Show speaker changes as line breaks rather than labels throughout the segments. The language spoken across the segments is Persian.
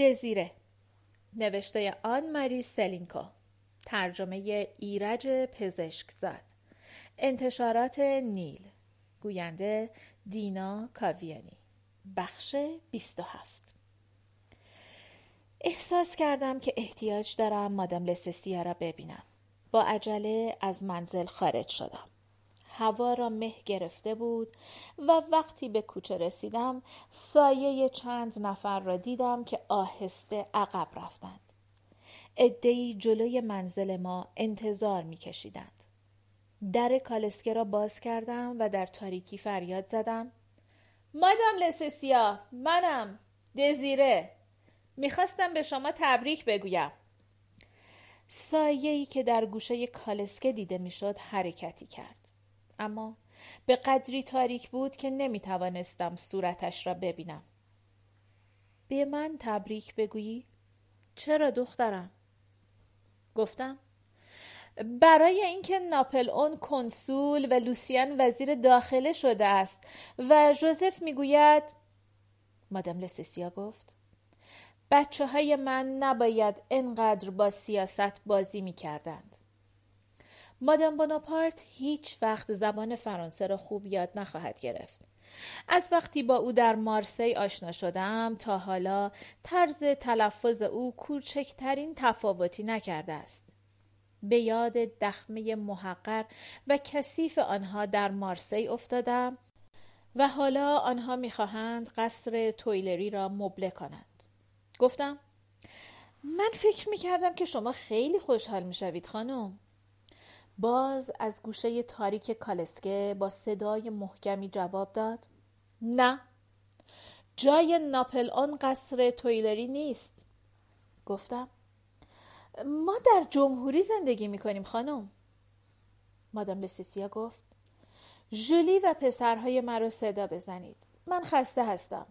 دزیره. نوشته آن ماری سلینکو ترجمه ایرج پزشکزاد. انتشارات نیل. گوینده دینا کاویانی. بخش 27 احساس کردم که احتیاج دارم مادام لسسیا را ببینم. با عجله از منزل خارج شدم. هوا را مه گرفته بود و وقتی به کوچه رسیدم سایه چند نفر را دیدم که آهسته عقب رفتند. ادهی جلوی منزل ما انتظار می کشیدند. در کالسکه را باز کردم و در تاریکی فریاد زدم مادام لسسیا منم دزیره می‌خواستم به شما تبریک بگویم سایه‌ای که در گوشه کالسکه دیده می‌شد حرکتی کرد اما به قدری تاریک بود که نمی توانستم صورتش را ببینم. به من تبریک بگویی؟ چرا دخترم؟ گفتم برای اینکه ناپل اون کنسول و لوسیان وزیر داخله شده است و جوزف می‌گوید مادام لسسیا گفت بچه های من نباید انقدر با سیاست بازی می کردند. مادام بوناپارت هیچ وقت زبان فرانسه را خوب یاد نخواهد گرفت. از وقتی با او در مارسی آشنا شدم تا حالا طرز تلفظ او کوچکترین تفاوتی نکرده است. به یاد دخمه محقر و کثیف آنها در مارسی افتادم و حالا آنها می‌خواهند قصر تویلری را مبله کنند. گفتم من فکر می‌کردم که شما خیلی خوشحال می‌شوید خانم. باز از گوشه تاریک کالسکه با صدای محکمی جواب داد. نه. جای ناپل آن قصر تویلری نیست. گفتم. ما در جمهوری زندگی می کنیم خانم. مادام لسیسیا گفت. ژولی و پسرهای مرا صدا بزنید. من خسته هستم.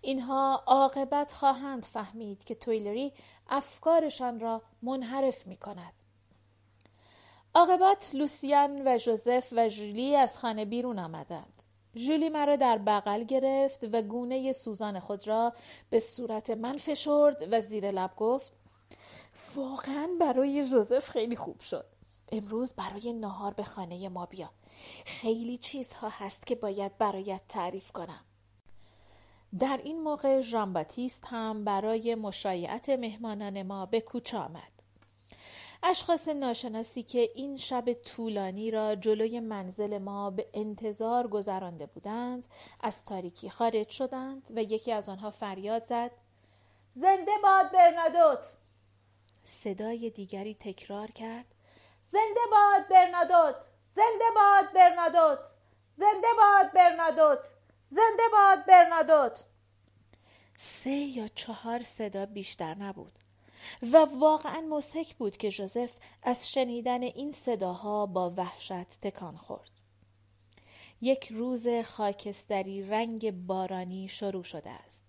اینها عاقبت خواهند فهمید که تویلری افکارشان را منحرف می کند عاقبت لوسیان و جوزف و جولی از خانه بیرون آمدند. جولی مرا در بغل گرفت و گونه سوزان خود را به صورت من فشرد و زیر لب گفت واقعا برای جوزف خیلی خوب شد. امروز برای نهار به خانه ما بیا. خیلی چیزها هست که باید برایت تعریف کنم. در این موقع ژان هم برای مشایعت مهمانان ما به کوچه آمد. اشخاص ناشناسی که این شب طولانی را جلوی منزل ما به انتظار گذرانده بودند از تاریکی خارج شدند و یکی از آنها فریاد زد زنده باد برنادوت! صدای دیگری تکرار کرد زنده باد برنادوت! زنده باد برنادوت! زنده باد برنادوت! زنده باد برنادوت! سه یا چهار صدا بیشتر نبود. و واقعا مسحک بود که جوزف از شنیدن این صداها با وحشت تکان خورد. یک روز خاکستری رنگ بارانی شروع شده است.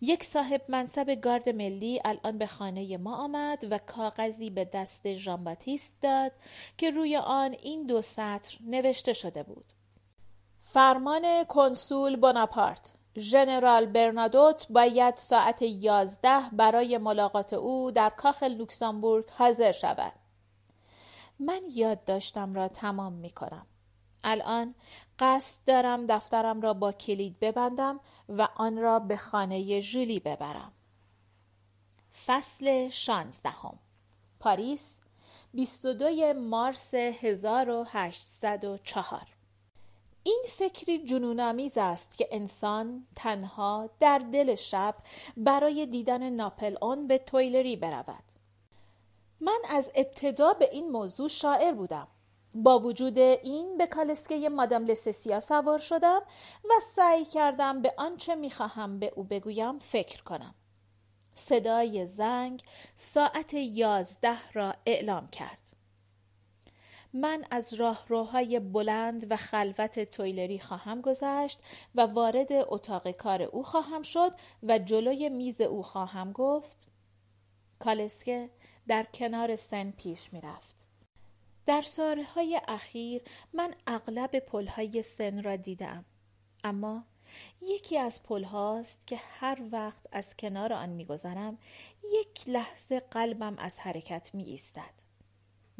یک صاحب منصب گارد ملی الان به خانه ما آمد و کاغذی به دست ژان داد که روی آن این دو سطر نوشته شده بود. فرمان کنسول بوناپارت ژنرال برنادوت باید ساعت یازده برای ملاقات او در کاخ لوکسامبورگ حاضر شود. من یاد داشتم را تمام می کنم. الان قصد دارم دفترم را با کلید ببندم و آن را به خانه ژولی ببرم. فصل شانزدهم پاریس 22 مارس 1804 این فکری جنونآمیز است که انسان تنها در دل شب برای دیدن ناپل اون به تویلری برود. من از ابتدا به این موضوع شاعر بودم. با وجود این به کالسکه مادام لسسیا سوار شدم و سعی کردم به آنچه می‌خواهم به او بگویم فکر کنم. صدای زنگ ساعت یازده را اعلام کرد. من از راهروهای بلند و خلوت تویلری خواهم گذشت و وارد اتاق کار او خواهم شد و جلوی میز او خواهم گفت کالسکه در کنار سن پیش می رفت. در سالهای اخیر من اغلب پلهای سن را دیدم اما یکی از پل هاست که هر وقت از کنار آن میگذرم یک لحظه قلبم از حرکت می ایستد.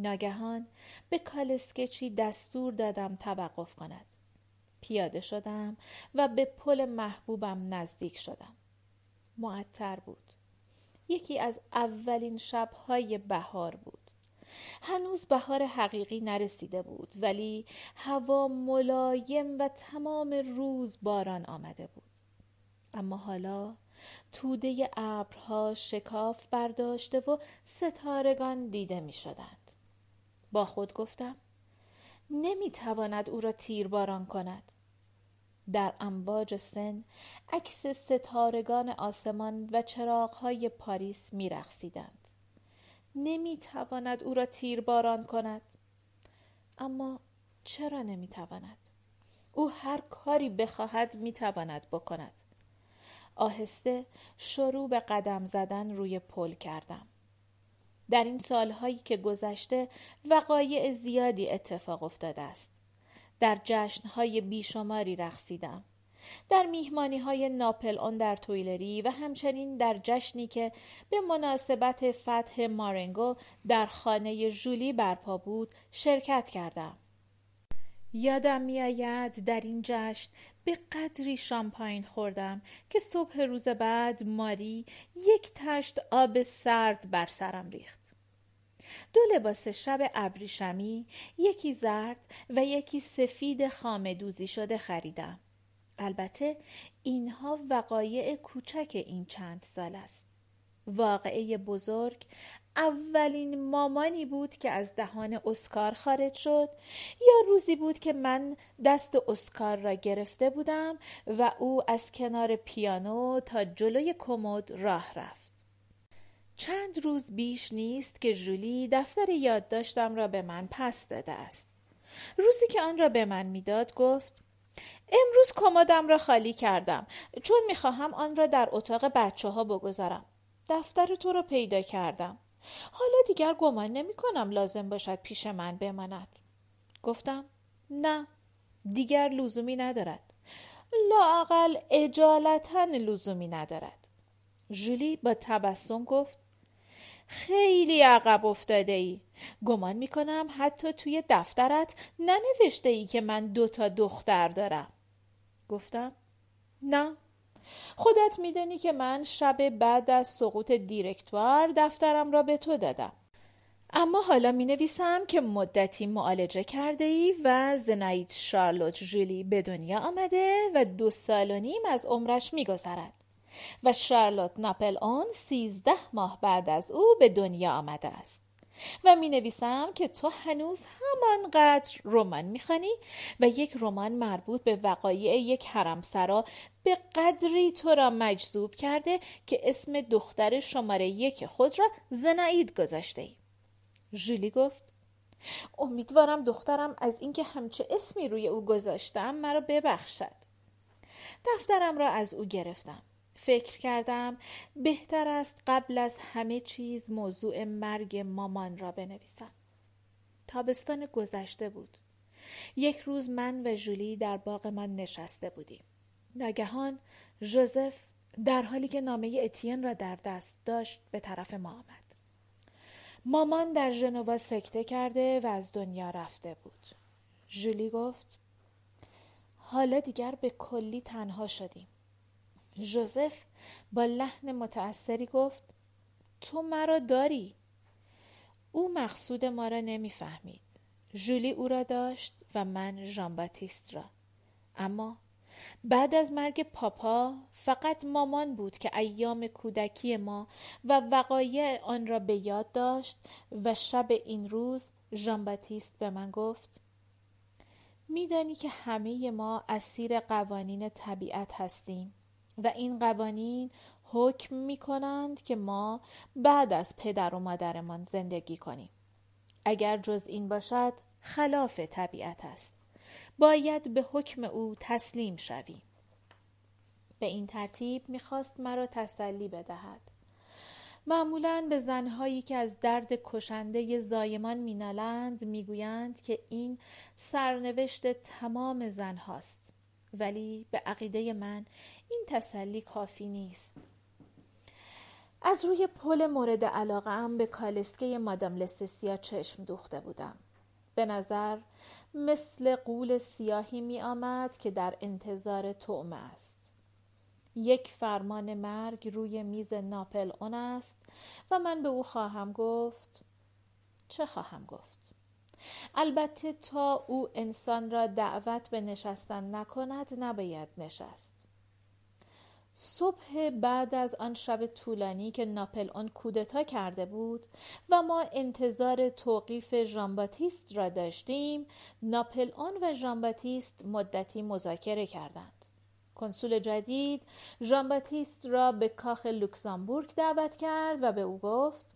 ناگهان به کالسکچی دستور دادم توقف کند. پیاده شدم و به پل محبوبم نزدیک شدم. معطر بود. یکی از اولین شبهای بهار بود. هنوز بهار حقیقی نرسیده بود ولی هوا ملایم و تمام روز باران آمده بود اما حالا توده ابرها شکاف برداشته و ستارگان دیده می شدند. با خود گفتم نمی تواند او را تیر باران کند. در امواج سن عکس ستارگان آسمان و چراغهای پاریس می رخصیدند. نمی تواند او را تیر باران کند اما چرا نمی تواند او هر کاری بخواهد می تواند بکند آهسته شروع به قدم زدن روی پل کردم در این سالهایی که گذشته وقایع زیادی اتفاق افتاده است در جشنهای بیشماری رقصیدم در میهمانی های ناپل آن در تویلری و همچنین در جشنی که به مناسبت فتح مارنگو در خانه ژولی برپا بود شرکت کردم. یادم میآید در این جشن به قدری شامپاین خوردم که صبح روز بعد ماری یک تشت آب سرد بر سرم ریخت. دو لباس شب ابریشمی یکی زرد و یکی سفید خامدوزی شده خریدم. البته اینها وقایع کوچک این چند سال است واقعه بزرگ اولین مامانی بود که از دهان اسکار خارج شد. یا روزی بود که من دست اسکار را گرفته بودم و او از کنار پیانو تا جلوی کمد راه رفت. چند روز بیش نیست که جولی دفتر یادداشتم را به من پس داده است. روزی که آن را به من می‌داد گفت امروز کمدم را خالی کردم چون می‌خواهم آن را در اتاق بچه ها بگذارم. دفتر تو را پیدا کردم. حالا دیگر گمان نمی کنم لازم باشد پیش من بماند. گفتم نه دیگر لزومی ندارد. لاقل اجالتا لزومی ندارد. جولی با تبسم گفت خیلی عقب افتاده ای گمان می کنم حتی توی دفترت ننوشته ای که من دو تا دختر دارم. گفتم نه. خودت میدانی که من شب بعد از سقوط دیرکتوار دفترم را به تو دادم. اما حالا می نویسم که مدتی معالجه کرده ای و زناید شارلوت جولی به دنیا آمده و دو سال و نیم از عمرش می گذرد و شارلوت ناپل اون سیزده ماه بعد از او به دنیا آمده است. و می نویسم که تو هنوز همانقدر رمان می‌خوانی و یک رمان مربوط به وقایع یک حرمسرا به قدری تو را مجذوب کرده که اسم دختر شماره یک خود را زنایید گذاشته ای. جولی گفت امیدوارم دخترم از اینکه همچه اسمی روی او گذاشتم مرا ببخشد. دفترم را از او گرفتم. فکر کردم بهتر است قبل از همه چیز موضوع مرگ مامان را بنویسم. تابستان گذشته بود. یک روز من و جولی در باغ من نشسته بودیم. ناگهان ژوزف در حالی که نامه اتین را در دست داشت به طرف ما آمد. مامان در ژنوا سکته کرده و از دنیا رفته بود. جولی گفت حالا دیگر به کلی تنها شدیم. ژوزف با لحن متأثری گفت تو مرا داری. او مقصود ما را نمی‌فهمید. ژولی او را داشت و من ژان باتیست را. اما بعد از مرگ پاپا فقط مامان بود که ایام کودکی ما و وقایع آن را به یاد داشت و شب این روز ژان باتیست به من گفت میدانی که همه ما اسیر قوانین طبیعت هستیم. و این قوانین حکم می کنند که ما بعد از پدر و مادرمان زندگی کنیم. اگر جز این باشد خلاف طبیعت است. باید به حکم او تسلیم شویم. به این ترتیب می‌خواست مرا تسلی بدهد. معمولا به زنهایی که از درد کشنده زایمان مینالند می‌گویند که این سرنوشت تمام زنهاست ولی به عقیده من این تسلی کافی نیست. از روی پل مورد علاقه ام به کالسکه مادام لسسیا چشم دوخته بودم. به نظر مثل قول سیاهی می آمد که در انتظار تعمه است. یک فرمان مرگ روی میز ناپل اون است و من به او خواهم گفت. چه خواهم گفت؟ البته تا او انسان را دعوت به نشستن نکند نباید نشست. صبح بعد از آن شب طولانی که ناپل اون کودتا کرده بود و ما انتظار توقیف ژانباتیست را داشتیم ناپلئون و ژانباتیست مدتی مذاکره کردند. کنسول جدید ژانباتیست را به کاخ لوکزامبورگ دعوت کرد و به او گفت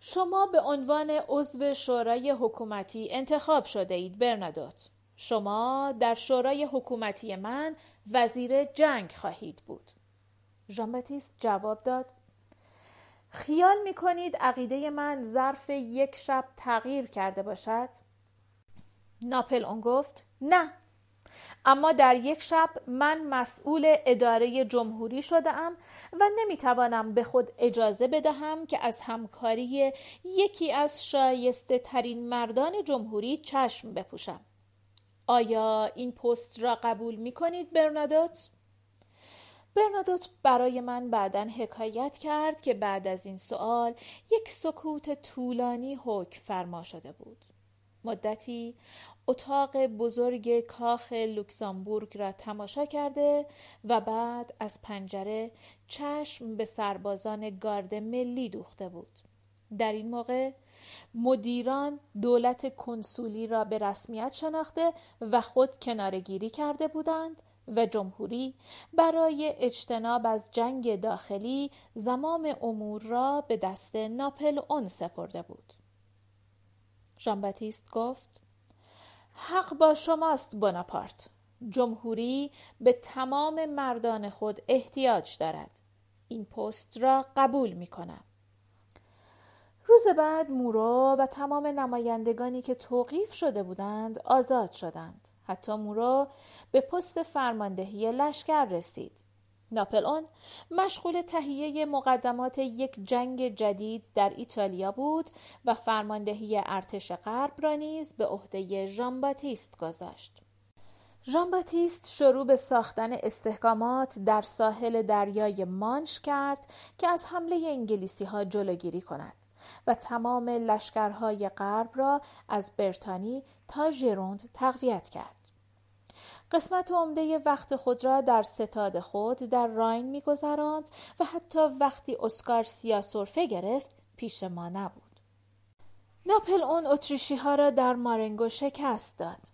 شما به عنوان عضو شورای حکومتی انتخاب شده اید برنادوت. شما در شورای حکومتی من وزیر جنگ خواهید بود ژان جواب داد خیال می کنید عقیده من ظرف یک شب تغییر کرده باشد؟ ناپل اون گفت نه اما در یک شب من مسئول اداره جمهوری شدم و نمی‌توانم به خود اجازه بدهم که از همکاری یکی از شایسته ترین مردان جمهوری چشم بپوشم. آیا این پست را قبول می کنید برنادوت؟ برنادوت برای من بعدا حکایت کرد که بعد از این سوال یک سکوت طولانی حکم فرما شده بود. مدتی اتاق بزرگ کاخ لوکزامبورگ را تماشا کرده و بعد از پنجره چشم به سربازان گارد ملی دوخته بود. در این موقع مدیران دولت کنسولی را به رسمیت شناخته و خود کنارگیری کرده بودند و جمهوری برای اجتناب از جنگ داخلی زمام امور را به دست ناپل اون سپرده بود. ژان گفت حق با شماست بناپارت جمهوری به تمام مردان خود احتیاج دارد. این پست را قبول می کنم روز بعد مورو و تمام نمایندگانی که توقیف شده بودند آزاد شدند. حتی مورو به پست فرماندهی لشکر رسید. ناپل اون مشغول تهیه مقدمات یک جنگ جدید در ایتالیا بود و فرماندهی ارتش غرب را نیز به عهده ژان باتیست گذاشت. ژان باتیست شروع به ساختن استحکامات در ساحل دریای مانش کرد که از حمله انگلیسی ها جلوگیری کند. و تمام لشکرهای غرب را از برتانی تا ژروند تقویت کرد. قسمت عمده وقت خود را در ستاد خود در راین میگذراند و حتی وقتی اسکار سرفه گرفت پیش ما نبود ناپل اون اتریشی ها را در مارنگو شکست داد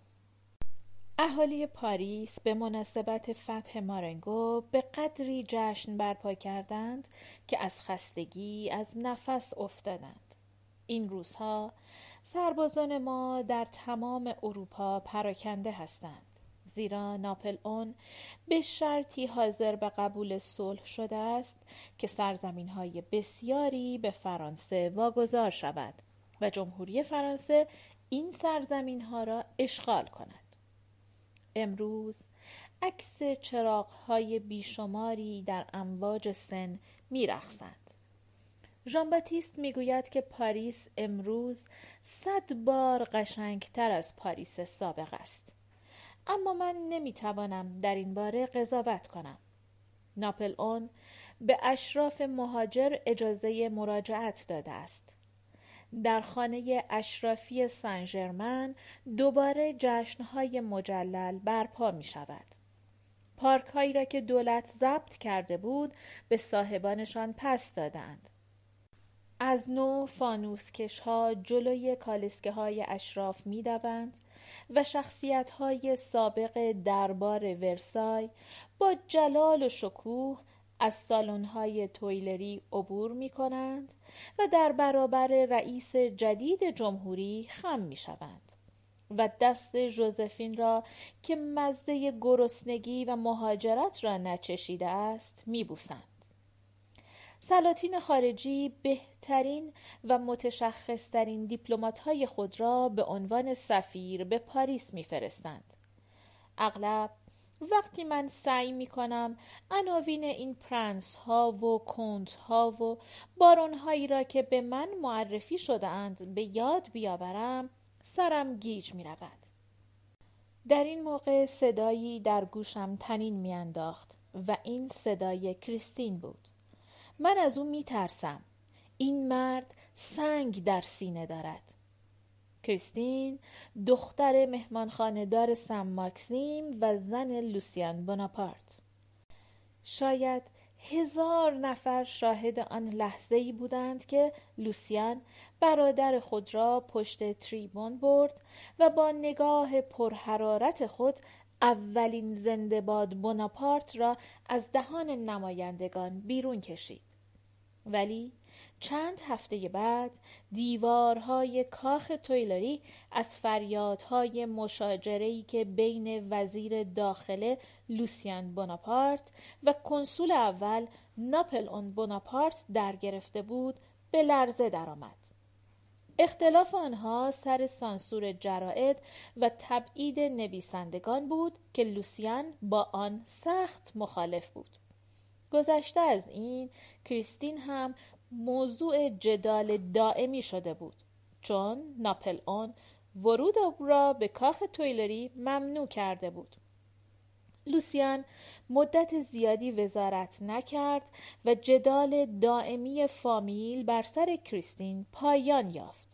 اهالی پاریس به مناسبت فتح مارنگو به قدری جشن برپا کردند که از خستگی از نفس افتادند. این روزها سربازان ما در تمام اروپا پراکنده هستند. زیرا ناپل اون به شرطی حاضر به قبول صلح شده است که سرزمین های بسیاری به فرانسه واگذار شود و جمهوری فرانسه این سرزمین ها را اشغال کند. امروز عکس چراغ های بیشماری در امواج سن میرخسند ژان باتیست می‌گوید که پاریس امروز صد بار قشنگتر از پاریس سابق است. اما من نمی‌توانم در این باره قضاوت کنم. ناپل اون به اشراف مهاجر اجازه مراجعت داده است. در خانه اشرافی سن دوباره جشنهای مجلل برپا می شود. پارک را که دولت ضبط کرده بود به صاحبانشان پس دادند. از نو فانوسکش ها جلوی کالسکه های اشراف می و شخصیت های سابق دربار ورسای با جلال و شکوه از سالن های تویلری عبور می کنند و در برابر رئیس جدید جمهوری خم می شوند و دست ژوزفین را که مزه گرسنگی و مهاجرت را نچشیده است می بوسند. سلاطین خارجی بهترین و متشخصترین دیپلمات های خود را به عنوان سفیر به پاریس میفرستند. اغلب وقتی من سعی می کنم عناوین این پرنس ها و کنت ها و بارون هایی را که به من معرفی شده اند به یاد بیاورم سرم گیج می رود. در این موقع صدایی در گوشم طنین میانداخت و این صدای کریستین بود. من از او می ترسم این مرد سنگ در سینه دارد. کریستین دختر مهمانخانهدار سم ماکسیم و زن لوسیان بناپارت شاید هزار نفر شاهد آن لحظه ای بودند که لوسیان برادر خود را پشت تریبون برد و با نگاه پرحرارت خود اولین زنده باد بناپارت را از دهان نمایندگان بیرون کشید. ولی چند هفته بعد دیوارهای کاخ تویلری از فریادهای مشاجره‌ای که بین وزیر داخله لوسیان بوناپارت و کنسول اول ناپل اون بوناپارت در گرفته بود به لرزه درآمد. اختلاف آنها سر سانسور جرائد و تبعید نویسندگان بود که لوسیان با آن سخت مخالف بود. گذشته از این کریستین هم موضوع جدال دائمی شده بود. چون ناپل اون ورود او را به کاخ تویلری ممنوع کرده بود. لوسیان مدت زیادی وزارت نکرد و جدال دائمی فامیل بر سر کریستین پایان یافت.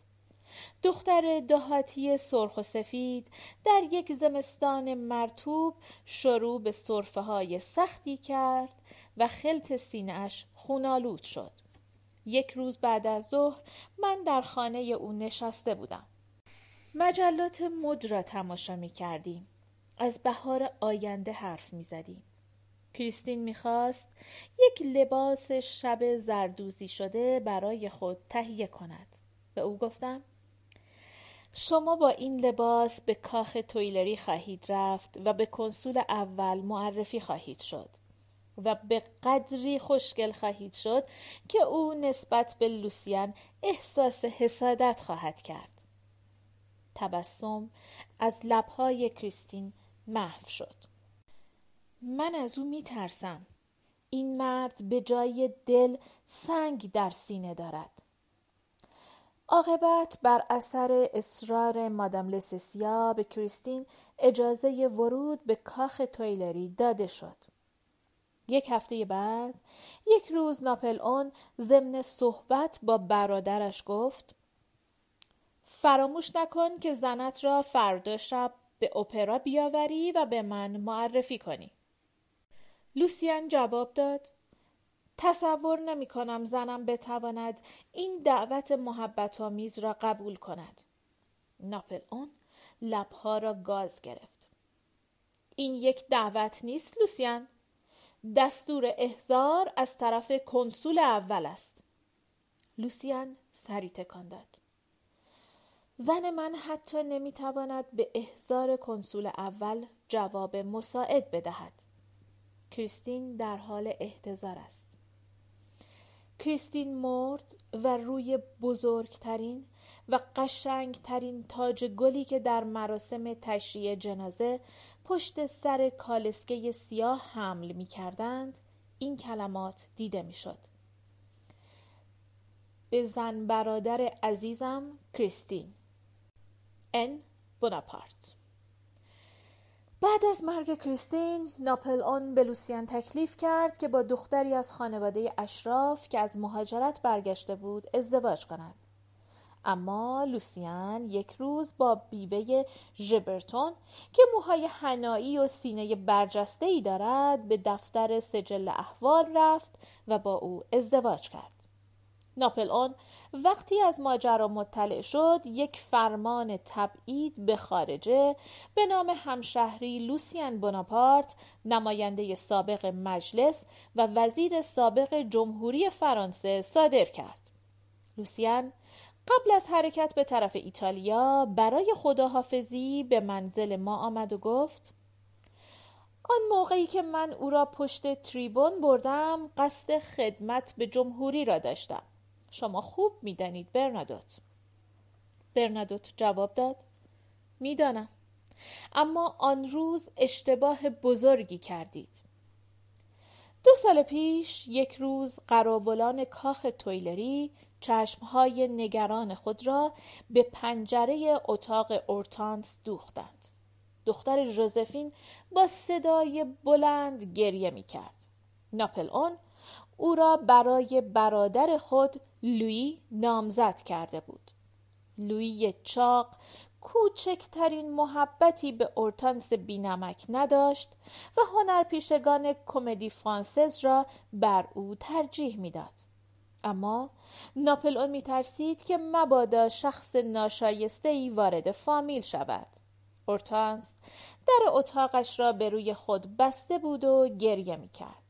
دختر دهاتی سرخ و سفید در یک زمستان مرتوب شروع به صرفه های سختی کرد و خلط سینهاش خونالود شد. یک روز بعد از ظهر من در خانه او نشسته بودم. مجلات مد را تماشا می کردیم. از بهار آینده حرف می زدیم. کریستین می‌خواست یک لباس شب زردوزی شده برای خود تهیه کند. به او گفتم شما با این لباس به کاخ تویلری خواهید رفت و به کنسول اول معرفی خواهید شد. و به قدری خوشگل خواهید شد که او نسبت به لوسیان احساس حسادت خواهد کرد. تبسم از لبهای کریستین محو شد. من از او می ترسم این مرد به جای دل سنگ در سینه دارد. عاقبت بر اثر اصرار مادام لسسیا به کریستین اجازه ورود به کاخ تویلری داده شد. یک هفته بعد یک روز ناپل اون ضمن صحبت با برادرش گفت فراموش نکن که زنت را فردا شب به اپرا بیاوری و به من معرفی کنی. لوسیان جواب داد تصور نمی کنم زنم بتواند این دعوت محبت آمیز را قبول کند. ناپل اون لبها را گاز گرفت. این یک دعوت نیست لوسیان. دستور احزار از طرف کنسول اول است. لوسیان سری تکان داد. زن من حتی نمی‌تواند به احزار کنسول اول جواب مساعد بدهد. کریستین در حال احتضار است. کریستین مرد و روی بزرگترین و قشنگترین تاج گلی که در مراسم تشریع جنازه پشت سر کالسکه سیاه حمل می کردند این کلمات دیده می شد. به زن برادر عزیزم کریستین. ان بوناپارت. بعد از مرگ کریستین ناپل اون به لوسیان تکلیف کرد که با دختری از خانواده اشراف که از مهاجرت برگشته بود ازدواج کند. اما لوسیان یک روز با بیوه ژبرتون که موهای هنایی و سینه برجسته ای دارد به دفتر سجل احوال رفت و با او ازدواج کرد. ناپل اون وقتی از ماجرا مطلع شد یک فرمان تبعید به خارجه به نام همشهری لوسیان بوناپارت نماینده سابق مجلس و وزیر سابق جمهوری فرانسه صادر کرد. لوسیان قبل از حرکت به طرف ایتالیا برای خداحافظی به منزل ما آمد و گفت آن موقعی که من او را پشت تریبون بردم قصد خدمت به جمهوری را داشتم. شما خوب می‌دانید برنادوت. برنادوت جواب داد می‌دانم. اما آن روز اشتباه بزرگی کردید. دو سال پیش یک روز قراولان کاخ تویلری چشمهای نگران خود را به پنجره اتاق اورتانس دوختند. دختر ژوزفین با صدای بلند گریه می کرد. ناپل اون او را برای برادر خود لویی نامزد کرده بود. لویی چاق کوچکترین محبتی به اورتانس بینمک نداشت و هنرپیشگان کمدی فرانسز را بر او ترجیح می‌داد. اما ناپل اون می ترسید که مبادا شخص ناشایسته ای وارد فامیل شود. اورتانس در اتاقش را به روی خود بسته بود و گریه می کرد.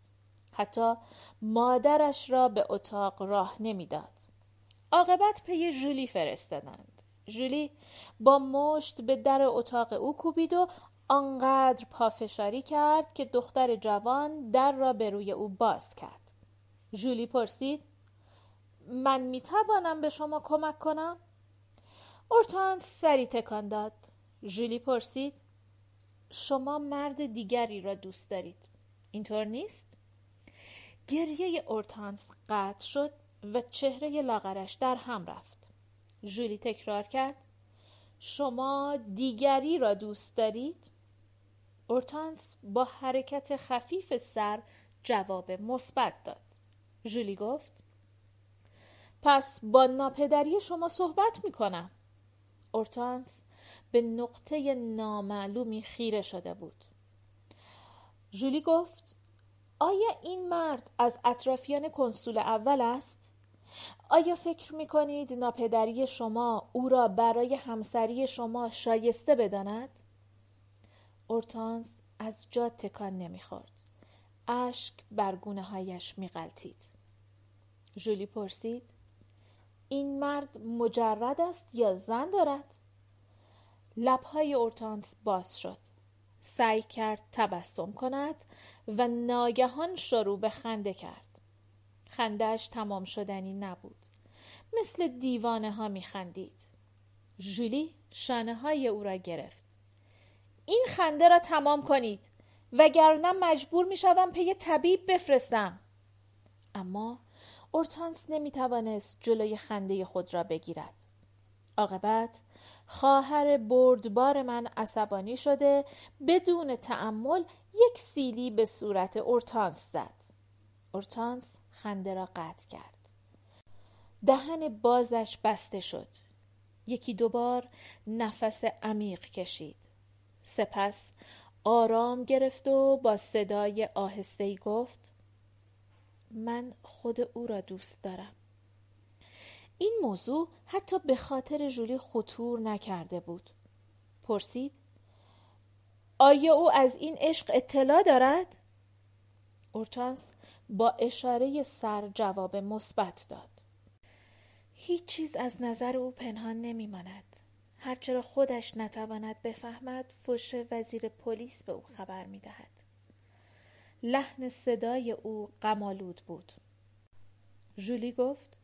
حتی مادرش را به اتاق راه نمی‌داد. عاقبت پی ژولی فرستادند. ژولی با مشت به در اتاق او کوبید و آنقدر پافشاری کرد که دختر جوان در را به روی او باز کرد. ژولی پرسید من می توانم به شما کمک کنم؟ اورتانس سری تکان داد. ژولی پرسید شما مرد دیگری را دوست دارید. اینطور نیست؟ گریه اورتانس قطع شد و چهره لاغرش در هم رفت. ژولی تکرار کرد شما دیگری را دوست دارید؟ اورتانس با حرکت خفیف سر جواب مثبت داد. ژولی گفت پس با ناپدری شما صحبت می کنم. اورتانس به نقطه نامعلومی خیره شده بود. ژولی گفت آیا این مرد از اطرافیان کنسول اول است؟ آیا فکر می کنید ناپدری شما او را برای همسری شما شایسته بداند؟ اورتانس از جا تکان نمی‌خورد. اشک بر گونه هایش می غلطید. ژولی پرسید این مرد مجرد است یا زن دارد؟ لبهای اورتانس باز شد. سعی کرد تبسم کند و ناگهان شروع به خنده کرد. خندهش تمام شدنی نبود. مثل دیوانه ها می خندید. جولی شانه های او را گرفت. این خنده را تمام کنید وگرنه مجبور می شوم پی طبیب بفرستم. اما اورتانس نمی توانست جلوی خنده خود را بگیرد. عاقبت خواهر بردبار من عصبانی شده بدون تعمل یک سیلی به صورت اورتانس زد. اورتانس خنده را قطع کرد. دهن بازش بسته شد. یکی دوبار نفس عمیق کشید. سپس آرام گرفت و با صدای آهسته‌ای گفت من خود او را دوست دارم. این موضوع حتی به خاطر جولی خطور نکرده بود. پرسید آیا او از این عشق اطلاع دارد؟ اورتانس با اشاره سر جواب مثبت داد. هیچ چیز از نظر او پنهان نمیماند. هرچرا خودش نتواند بفهمد فش وزیر پلیس به او خبر می دهد. لحن صدای او غمالود بود. جولی گفت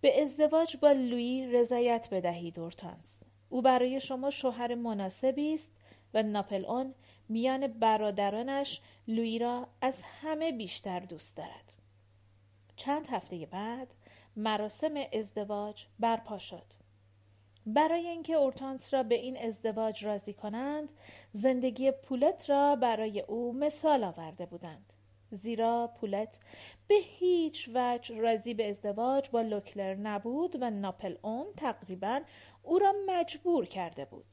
به ازدواج با لویی رضایت بدهید اورتانس. او برای شما شوهر مناسبی است و ناپل اون میان برادرانش لویی را از همه بیشتر دوست دارد. چند هفته بعد مراسم ازدواج برپا شد. برای اینکه اورتانس را به این ازدواج راضی کنند زندگی پولت را برای او مثال آورده بودند. زیرا پولت به هیچ وجه راضی به ازدواج با لوکلر نبود و ناپلئون تقریبا او را مجبور کرده بود.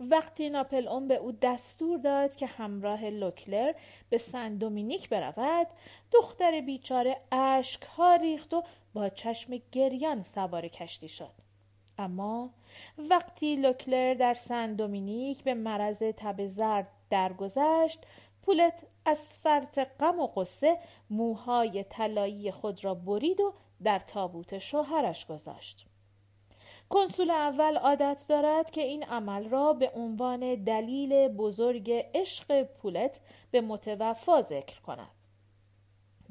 وقتی ناپلئون به او دستور داد که همراه لوکلر به سن دومینیک برود دختر بیچاره اشکها ریخت و با چشم گریان سوار کشتی شد. اما وقتی لوکلر در سن دومینیک به مرض تب زرد درگذشت پولت از فرط غم و غصه موهای طلایی خود را برید و در تابوت شوهرش گذاشت. کنسول اول عادت دارد که این عمل را به عنوان دلیل بزرگ عشق پولت به متوفا ذکر کند.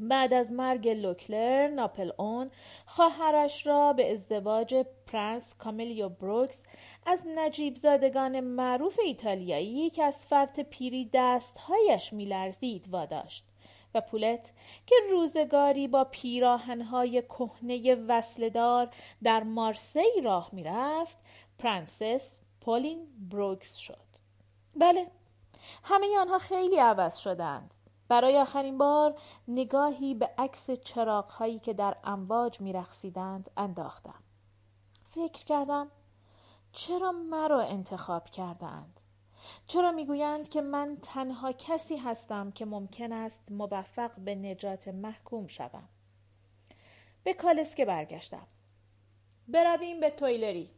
بعد از مرگ لوکلر ناپلئون خواهرش را به ازدواج پرنس کامیلو بورگز از نجیب زادگان معروف ایتالیایی که از فرط پیری دستهایش میلرزید واداشت و پولت که روزگاری با پیراهنهای کهنه وصلدار در مارسی راه می‌رفت پرنسس پولین بروکس شد. بله همه آنها خیلی عوض شدند. برای آخرین بار نگاهی به عکس چراغهایی که در امواج میرقصیدند انداختم. فکر کردم چرا مرا انتخاب کردند چرا می‌گویند که من تنها کسی هستم که ممکن است موفق به نجات محکوم شوم؟ به کالسکه برگشتم. برویم به تویلری.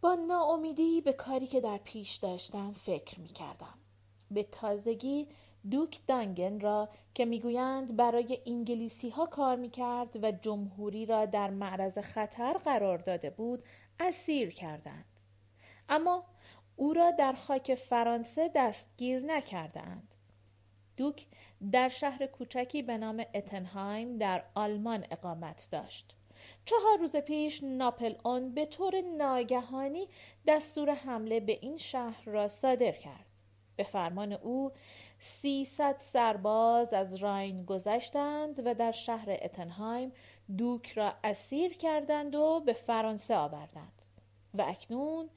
با ناامیدی به کاری که در پیش داشتم فکر می کردم. به تازگی دوک دانگن را که می‌گویند برای انگلیسی ها کار می کرد و جمهوری را در معرض خطر قرار داده بود اسیر کردند. اما او را در خاک فرانسه دستگیر نکردند. دوک در شهر کوچکی به نام اتنهایم در آلمان اقامت داشت. چهار روز پیش ناپل اون به طور ناگهانی دستور حمله به این شهر را صادر کرد. به فرمان او سیصد سرباز از راین گذشتند و در شهر اتنهایم دوک را اسیر کردند و به فرانسه آوردند. و اکنون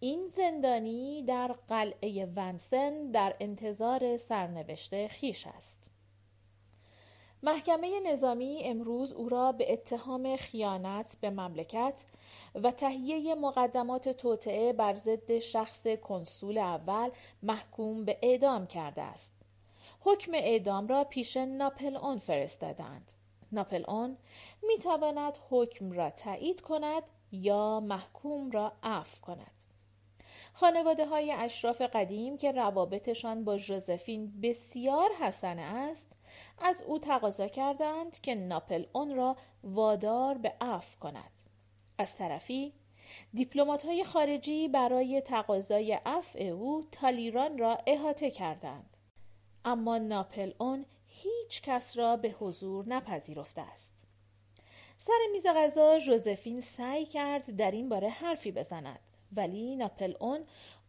این زندانی در قلعه ونسن در انتظار سرنوشت خیش است. محکمه نظامی امروز او را به اتهام خیانت به مملکت و تهیه مقدمات توطعه بر ضد شخص کنسول اول محکوم به اعدام کرده است. حکم اعدام را پیش ناپل اون فرستادند. ناپل اون می تواند حکم را تایید کند یا محکوم را عفو کند. خانواده های اشراف قدیم که روابطشان با ژوزفین بسیار حسنه است از او تقاضا کردند که ناپل اون را وادار به عفو کند از طرفی دیپلمات های خارجی برای تقاضای عفو او تالیران را احاطه کردند اما ناپل اون هیچ کس را به حضور نپذیرفته است سر میز غذا ژوزفین سعی کرد در این باره حرفی بزند ولی ناپل اون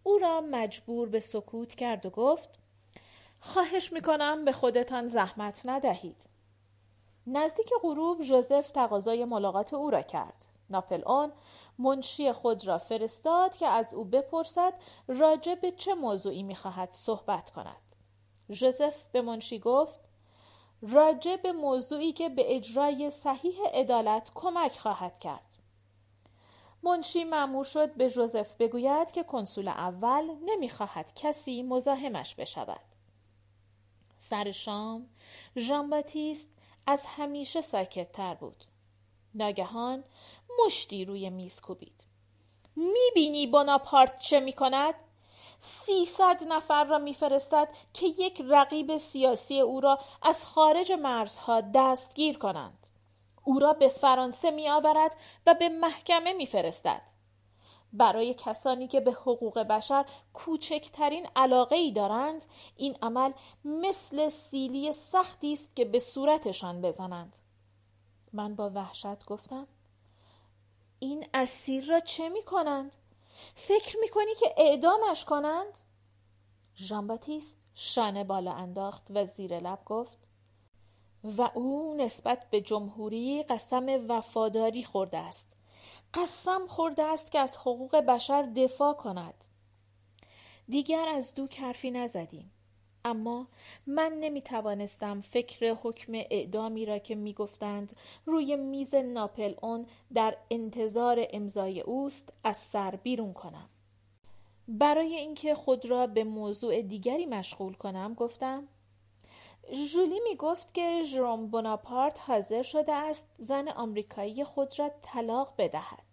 او را مجبور به سکوت کرد و گفت خواهش می‌کنم به خودتان زحمت ندهید. نزدیک غروب ژوزف تقاضای ملاقات او را کرد. ناپل آن منشی خود را فرستاد که از او بپرسد راجع به چه موضوعی می‌خواهد صحبت کند. ژوزف به منشی گفت راجع به موضوعی که به اجرای صحیح عدالت کمک خواهد کرد. منشی معمور شد به ژوزف بگوید که کنسول اول نمی‌خواهد کسی مزاحمش بشود. سر شام ژان از همیشه ساکت تر بود ناگهان مشتی روی میز کوبید. می‌بینی بناپارت چه می‌کند؟ سیصد نفر را میفرستد که یک رقیب سیاسی او را از خارج مرزها دستگیر کنند. او را به فرانسه میآورد و به محکمه میفرستد. برای کسانی که به حقوق بشر کوچکترین علاقه ای دارند این عمل مثل سیلی سختی است که به صورتشان بزنند. من با وحشت گفتم این اسیر را چه می کنند؟ فکر می کنی که اعدامش کنند؟ ژان باتیست شانه بالا انداخت و زیر لب گفت و او نسبت به جمهوری قسم وفاداری خورده است قسم خورده است که از حقوق بشر دفاع کند دیگر از دو حرفی نزدیم اما من نمی توانستم فکر حکم اعدامی را که می گفتند روی میز ناپل اون در انتظار امضای اوست از سر بیرون کنم برای اینکه خود را به موضوع دیگری مشغول کنم گفتم ژولی می گفت که ژروم بوناپارت حاضر شده است زن آمریکایی خود را طلاق بدهد.